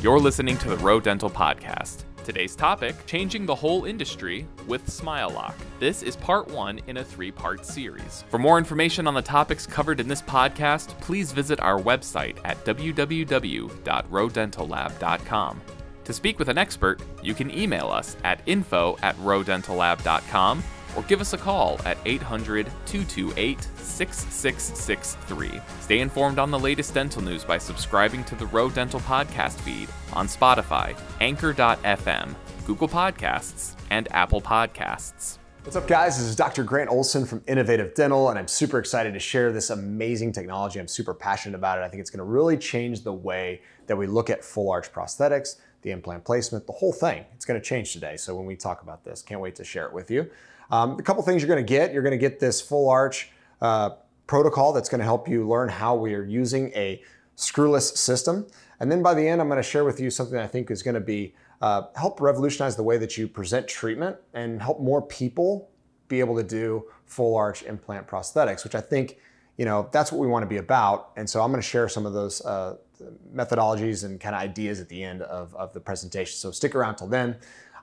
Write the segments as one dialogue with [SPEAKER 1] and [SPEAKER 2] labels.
[SPEAKER 1] You're listening to the Rowe Dental Podcast. Today's topic changing the whole industry with SmileLock. This is part one in a three part series. For more information on the topics covered in this podcast, please visit our website at www.rowedentallab.com. To speak with an expert, you can email us at info at rowedentallab.com or give us a call at 800 228 6663. Stay informed on the latest dental news by subscribing to the Rowe Dental podcast feed on Spotify, Anchor.fm, Google Podcasts, and Apple Podcasts.
[SPEAKER 2] What's up, guys? This is Dr. Grant Olson from Innovative Dental, and I'm super excited to share this amazing technology. I'm super passionate about it. I think it's going to really change the way that we look at full arch prosthetics, the implant placement, the whole thing. It's going to change today. So when we talk about this, can't wait to share it with you. Um, a couple things you're going to get. You're going to get this full arch uh, protocol that's going to help you learn how we are using a screwless system. And then by the end, I'm going to share with you something I think is going to be uh, help revolutionize the way that you present treatment and help more people be able to do full arch implant prosthetics, which I think you know that's what we want to be about. And so I'm going to share some of those uh, methodologies and kind of ideas at the end of, of the presentation. So stick around till then.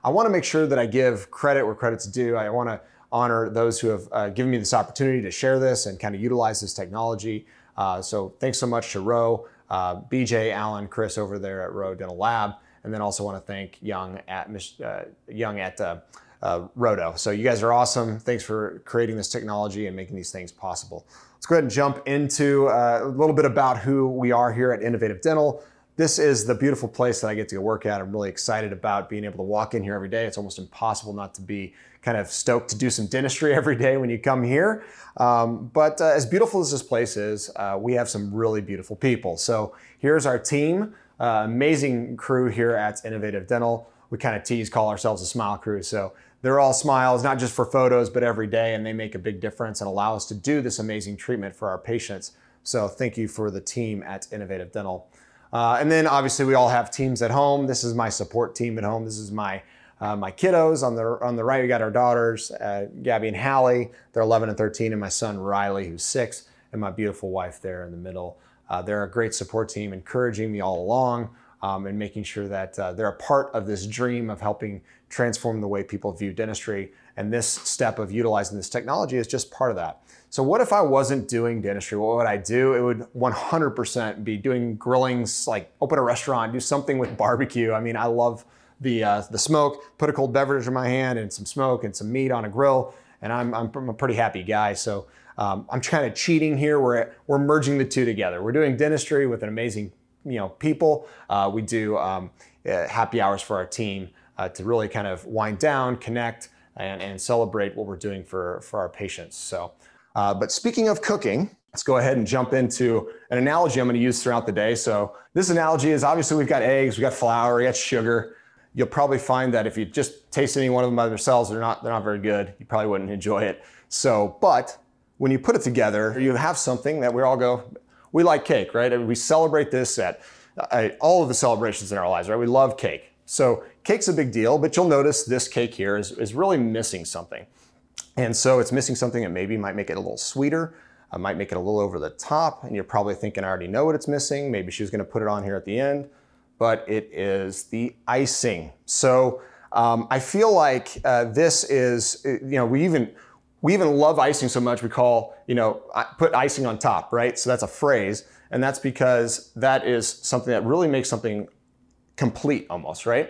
[SPEAKER 2] I want to make sure that I give credit where credit's due. I want to honor those who have uh, given me this opportunity to share this and kind of utilize this technology. Uh, so thanks so much to Rowe, uh, BJ, Alan, Chris over there at Rowe Dental Lab, and then also want to thank Young at uh, Young at uh, uh, Rodo. So you guys are awesome. Thanks for creating this technology and making these things possible. Let's go ahead and jump into a little bit about who we are here at Innovative Dental. This is the beautiful place that I get to work at. I'm really excited about being able to walk in here every day. It's almost impossible not to be kind of stoked to do some dentistry every day when you come here. Um, but uh, as beautiful as this place is, uh, we have some really beautiful people. So here's our team, uh, amazing crew here at Innovative Dental. We kind of tease, call ourselves a smile crew. So they're all smiles, not just for photos, but every day, and they make a big difference and allow us to do this amazing treatment for our patients. So thank you for the team at Innovative Dental. Uh, and then obviously we all have teams at home. This is my support team at home. This is my uh, my kiddos on the on the right. We got our daughters, uh, Gabby and Hallie. They're 11 and 13, and my son Riley, who's six, and my beautiful wife there in the middle. Uh, they're a great support team, encouraging me all along um, and making sure that uh, they're a part of this dream of helping transform the way people view dentistry. And this step of utilizing this technology is just part of that. So what if I wasn't doing dentistry? What would I do? It would 100% be doing grillings, like open a restaurant, do something with barbecue. I mean, I love the, uh, the smoke, put a cold beverage in my hand and some smoke and some meat on a grill. And I'm, I'm, a pretty happy guy. So um, I'm kind of cheating here. We're, we're merging the two together. We're doing dentistry with an amazing you know, people. Uh, we do um, uh, happy hours for our team uh, to really kind of wind down, connect, and, and celebrate what we're doing for, for our patients. So uh, but speaking of cooking, let's go ahead and jump into an analogy I'm going to use throughout the day. So this analogy is obviously we've got eggs, we've got flour, we got sugar. You'll probably find that if you just taste any one of them by themselves, they're not, they're not very good. You probably wouldn't enjoy it. So, but when you put it together, you have something that we all go, we like cake, right? We celebrate this at uh, all of the celebrations in our lives, right? We love cake. So cake's a big deal, but you'll notice this cake here is, is really missing something. And so it's missing something that maybe might make it a little sweeter, uh, might make it a little over the top, and you're probably thinking, I already know what it's missing. Maybe she's gonna put it on here at the end, but it is the icing. So um, I feel like uh, this is, uh, you know, we even, we even love icing so much we call, you know, put icing on top, right? So that's a phrase, and that's because that is something that really makes something complete almost, right?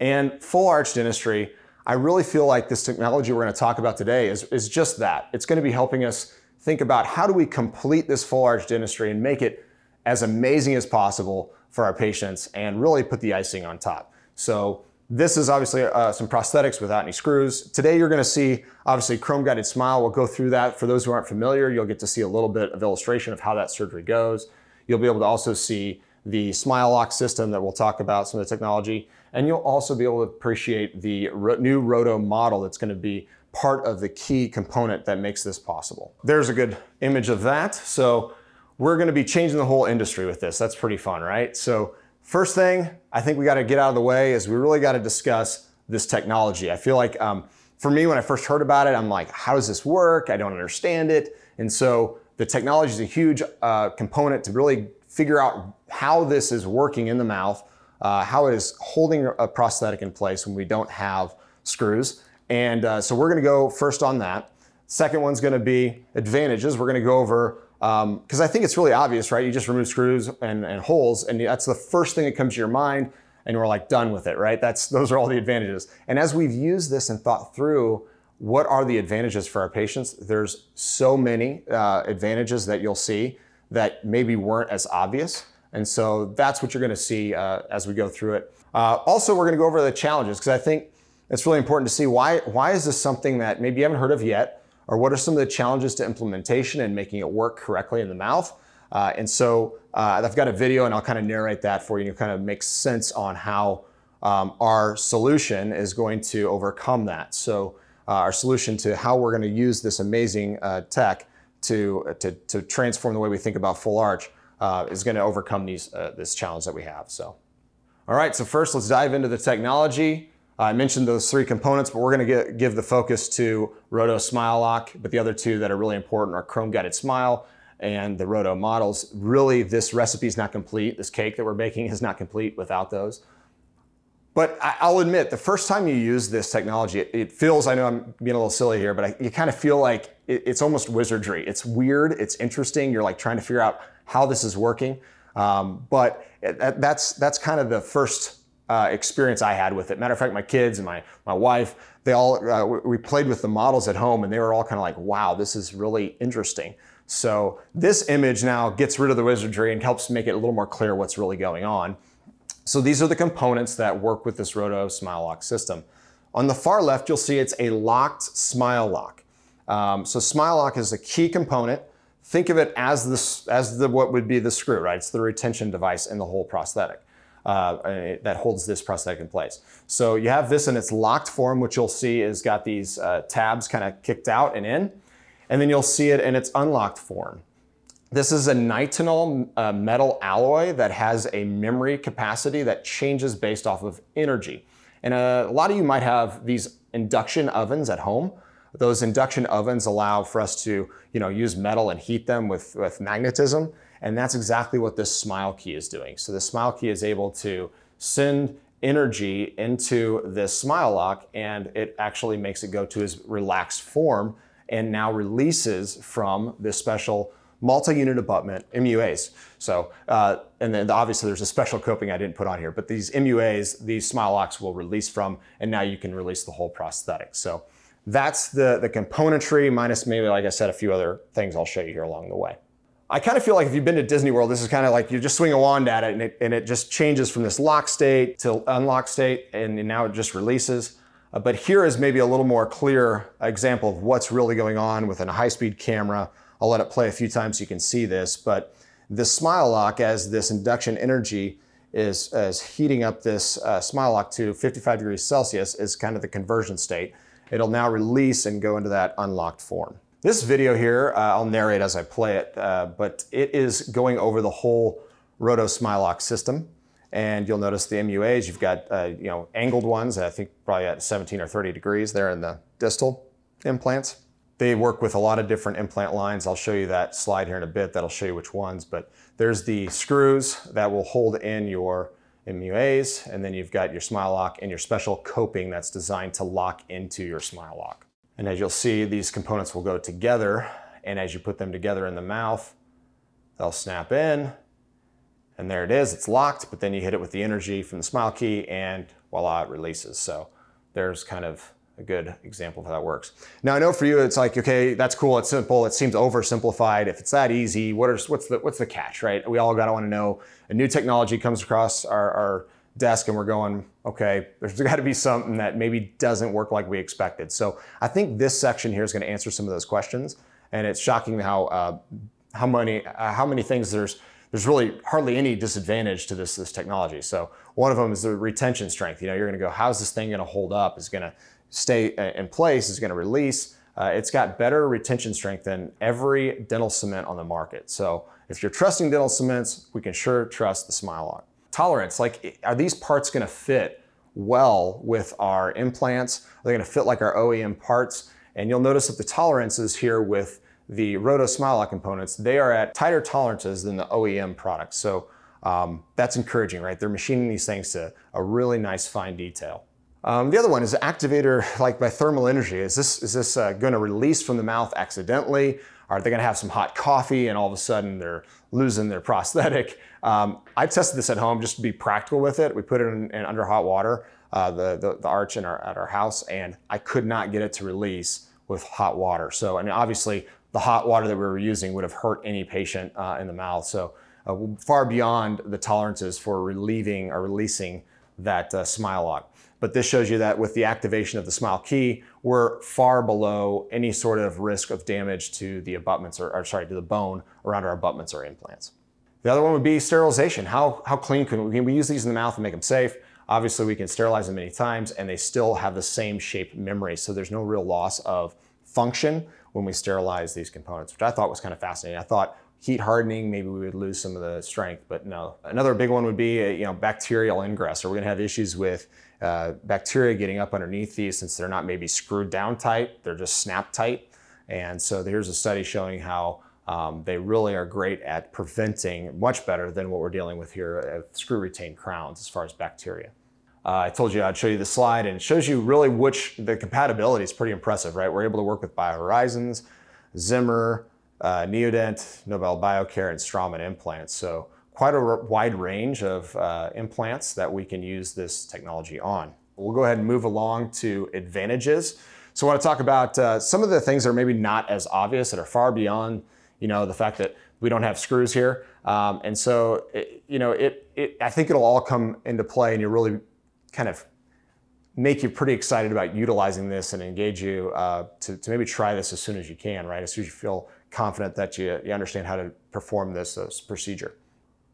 [SPEAKER 2] And full arch dentistry, I really feel like this technology we're going to talk about today is, is just that. It's going to be helping us think about how do we complete this full arch dentistry and make it as amazing as possible for our patients and really put the icing on top. So this is obviously uh, some prosthetics without any screws. Today you're gonna see obviously chrome guided smile. We'll go through that. For those who aren't familiar, you'll get to see a little bit of illustration of how that surgery goes. You'll be able to also see the SmileLock system that we'll talk about, some of the technology. And you'll also be able to appreciate the new Rodo model that's gonna be part of the key component that makes this possible. There's a good image of that. So we're gonna be changing the whole industry with this. That's pretty fun, right? So first thing I think we gotta get out of the way is we really gotta discuss this technology. I feel like um, for me, when I first heard about it, I'm like, how does this work? I don't understand it. And so the technology is a huge uh, component to really figure out how this is working in the mouth, uh, how it is holding a prosthetic in place when we don't have screws. And uh, so we're gonna go first on that. Second one's gonna be advantages. We're gonna go over, because um, I think it's really obvious, right? You just remove screws and, and holes, and that's the first thing that comes to your mind, and we're like done with it, right? That's Those are all the advantages. And as we've used this and thought through what are the advantages for our patients, there's so many uh, advantages that you'll see that maybe weren't as obvious. And so that's what you're gonna see uh, as we go through it. Uh, also, we're gonna go over the challenges, because I think it's really important to see why, why is this something that maybe you haven't heard of yet, or what are some of the challenges to implementation and making it work correctly in the mouth? Uh, and so uh, I've got a video and I'll kind of narrate that for you to kind of make sense on how um, our solution is going to overcome that. So uh, our solution to how we're going to use this amazing uh, tech to, to, to transform the way we think about full arch uh, is going to overcome these, uh, this challenge that we have. So, all right, so first let's dive into the technology. I mentioned those three components, but we're going to give the focus to Rodo Smile Lock, but the other two that are really important are Chrome Guided Smile and the Rodo models. Really, this recipe is not complete. This cake that we're baking is not complete without those. But I'll admit, the first time you use this technology, it, feels, I know I'm being a little silly here, but you kind of feel like it's almost wizardry. It's weird, it's interesting. You're like trying to figure out how this is working. Um, but that's, that's kind of the first uh, experience I had with it. Matter of fact, my kids and my, my wife, they all, uh, we played with the models at home and they were all kind of like, wow, this is really interesting. So this image now gets rid of the wizardry and helps make it a little more clear what's really going on. So these are the components that work with this Rodo Smile Lock system. On the far left, you'll see it's a locked smile lock. Um, so smile lock is a key component. Think of it as, this, as the, what would be the screw, right? It's the retention device in the whole prosthetic. Uh, that holds this prosthetic in place. So you have this in its locked form, which you'll see is got these uh, tabs kind of kicked out and in. And then you'll see it in its unlocked form. This is a nitinol uh, metal alloy that has a memory capacity that changes based off of energy. And uh, a lot of you might have these induction ovens at home. Those induction ovens allow for us to you know, use metal and heat them with, with magnetism. And that's exactly what this smile key is doing. So the smile key is able to send energy into this smile lock and it actually makes it go to its relaxed form and now releases from this special multi-unit abutment, MUAs. So, uh, and then obviously there's a special coping I didn't put on here, but these MUAs, these smile locks will release from, and now you can release the whole prosthetic. So that's the, the componentry minus maybe, like I said, a few other things I'll show you here along the way. I kind of feel like if you've been to Disney World, this is kind of like you just swing a wand at it and it, and it just changes from this lock state to unlock state, and now it just releases. Uh, but here is maybe a little more clear example of what's really going on with a high-speed camera I'll let it play a few times so you can see this, but the smile lock as this induction energy is, is heating up this uh, smile lock to 55 degrees Celsius is kind of the conversion state. It'll now release and go into that unlocked form. This video here, uh, I'll narrate as I play it, uh, but it is going over the whole Rodo Smile Lock system. And you'll notice the MUAs, you've got uh, you know angled ones, I think probably at 17 or 30 degrees there in the distal implants. They work with a lot of different implant lines. I'll show you that slide here in a bit. That'll show you which ones. But there's the screws that will hold in your MUAs, and then you've got your smile lock and your special coping that's designed to lock into your smile lock. And as you'll see, these components will go together, and as you put them together in the mouth, they'll snap in, and there it is, it's locked, but then you hit it with the energy from the smile key, and voila, it releases. So there's kind of a good example of how that works. Now I know for you it's like, okay, that's cool, it's simple, it seems oversimplified. If it's that easy, what are, what's, the, what's the catch, right? We all gotta wanna know, a new technology comes across our, our desk and we're going, okay, there's gotta be something that maybe doesn't work like we expected. So I think this section here is gonna answer some of those questions. And it's shocking how, uh, how, many, uh, how many things there's, there's really hardly any disadvantage to this, this technology. So one of them is the retention strength. You know, you're gonna go, how's this thing gonna hold up? Is gonna stay uh, in place, is going to release. Uh, it's got better retention strength than every dental cement on the market. So if you're trusting dental cements, we can sure trust the Smile Lock. Tolerance, like are these parts going to fit well with our implants? Are they going to fit like our OEM parts? And you'll notice that the tolerances here with the Rodo Smile Lock components, they are at tighter tolerances than the OEM products. So um, that's encouraging, right? They're machining these things to a really nice fine detail. Um, the other one is activator, like by thermal energy. Is this, is this uh, going to release from the mouth accidentally? Are they going to have some hot coffee and all of a sudden they're losing their prosthetic? Um, I tested this at home just to be practical with it. We put it in, in under hot water, uh, the, the, the, arch in our, at our house, and I could not get it to release with hot water. So, I mean, obviously, the hot water that we were using would have hurt any patient uh, in the mouth. So, uh, far beyond the tolerances for relieving or releasing that uh, smile lock. But this shows you that with the activation of the smile key, we're far below any sort of risk of damage to the abutments or, or sorry, to the bone around our abutments or implants. The other one would be sterilization. How, how clean can we, can we use these in the mouth and make them safe? Obviously, we can sterilize them many times and they still have the same shape memory. So there's no real loss of function when we sterilize these components, which I thought was kind of fascinating. I thought heat hardening, maybe we would lose some of the strength, but no. Another big one would be uh, you know bacterial ingress. Or we're going to have issues with uh, bacteria getting up underneath these since they're not maybe screwed down tight, they're just snap tight. And so here's a study showing how um, they really are great at preventing, much better than what we're dealing with here at screw retained crowns as far as bacteria. Uh, I told you I'd show you the slide and it shows you really which the compatibility is pretty impressive, right? We're able to work with BioHorizons, Zimmer, uh, Neodent, Nobel Biocare, and Straumann implants. So quite a wide range of uh, implants that we can use this technology on. We'll go ahead and move along to advantages. So I want to talk about uh, some of the things that are maybe not as obvious that are far beyond, you know, the fact that we don't have screws here. Um, and so, it, you know, it, it, I think it'll all come into play and you'll really kind of make you pretty excited about utilizing this and engage you uh, to, to, maybe try this as soon as you can, right? As soon as you feel confident that you, you understand how to perform this, this procedure.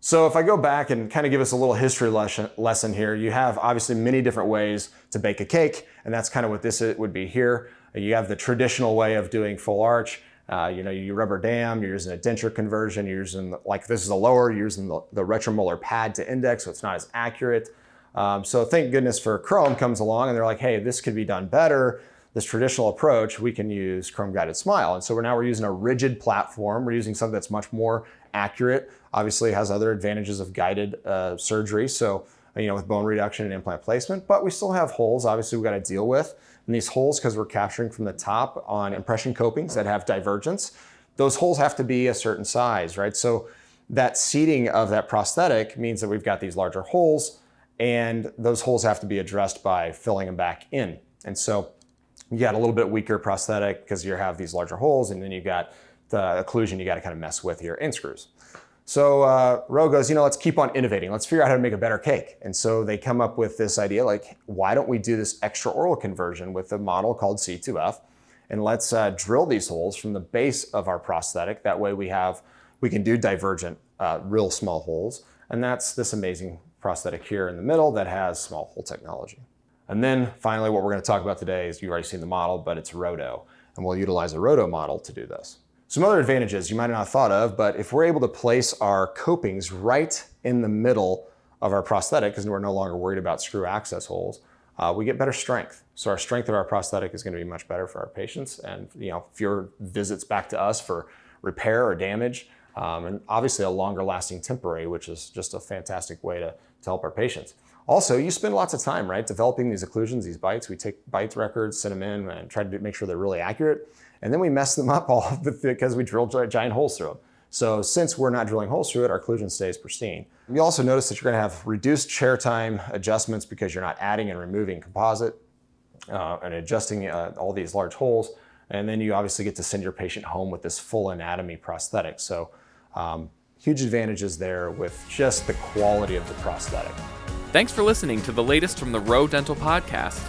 [SPEAKER 2] So if I go back and kind of give us a little history lesson, here, you have obviously many different ways to bake a cake, and that's kind of what this would be here. You have the traditional way of doing full arch. Uh, you know, you rubber dam, you're using a denture conversion, you're using, like this is a lower, you're using the, the retromolar pad to index, so it's not as accurate. Um, so thank goodness for Chrome comes along and they're like, hey, this could be done better. This traditional approach, we can use Chrome Guided Smile. And so we're now we're using a rigid platform. We're using something that's much more accurate. Obviously has other advantages of guided uh, surgery. So, you know, with bone reduction and implant placement, but we still have holes, obviously we've got to deal with. And these holes, because we're capturing from the top on impression copings that have divergence, those holes have to be a certain size, right? So that seating of that prosthetic means that we've got these larger holes and those holes have to be addressed by filling them back in. And so you got a little bit weaker prosthetic because you have these larger holes, and then you got the occlusion you got to kind of mess with your in screws. So uh, Rowe goes, you know, let's keep on innovating. Let's figure out how to make a better cake. And so they come up with this idea, like, why don't we do this extra oral conversion with a model called C2F, and let's uh, drill these holes from the base of our prosthetic. That way we have, we can do divergent, uh, real small holes, and that's this amazing prosthetic here in the middle that has small hole technology. And then finally, what we're going to talk about today is you've already seen the model, but it's Rodo, and we'll utilize a Rodo model to do this. Some other advantages you might not have thought of, but if we're able to place our copings right in the middle of our prosthetic, because we're no longer worried about screw access holes, uh, we get better strength. So our strength of our prosthetic is going to be much better for our patients, and you know fewer visits back to us for repair or damage, um, and obviously a longer lasting temporary, which is just a fantastic way to, to help our patients. Also, you spend lots of time, right, developing these occlusions, these bites. We take bite records, send them in, and try to make sure they're really accurate. And then we mess them up all because we drill giant holes through them. So since we're not drilling holes through it, our occlusion stays pristine. You also notice that you're gonna have reduced chair time adjustments because you're not adding and removing composite uh, and adjusting uh, all these large holes. And then you obviously get to send your patient home with this full anatomy prosthetic. So um, huge advantages there with just the quality of the prosthetic.
[SPEAKER 1] Thanks for listening to the latest from the Rowe Dental Podcast.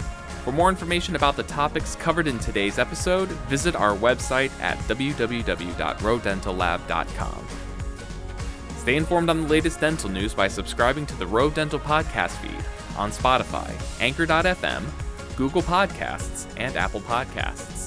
[SPEAKER 1] For more information about the topics covered in today's episode, visit our website at www.rowedentallab.com. Stay informed on the latest dental news by subscribing to the Rowe Dental Podcast feed on Spotify, Anchor.fm, Google Podcasts, and Apple Podcasts.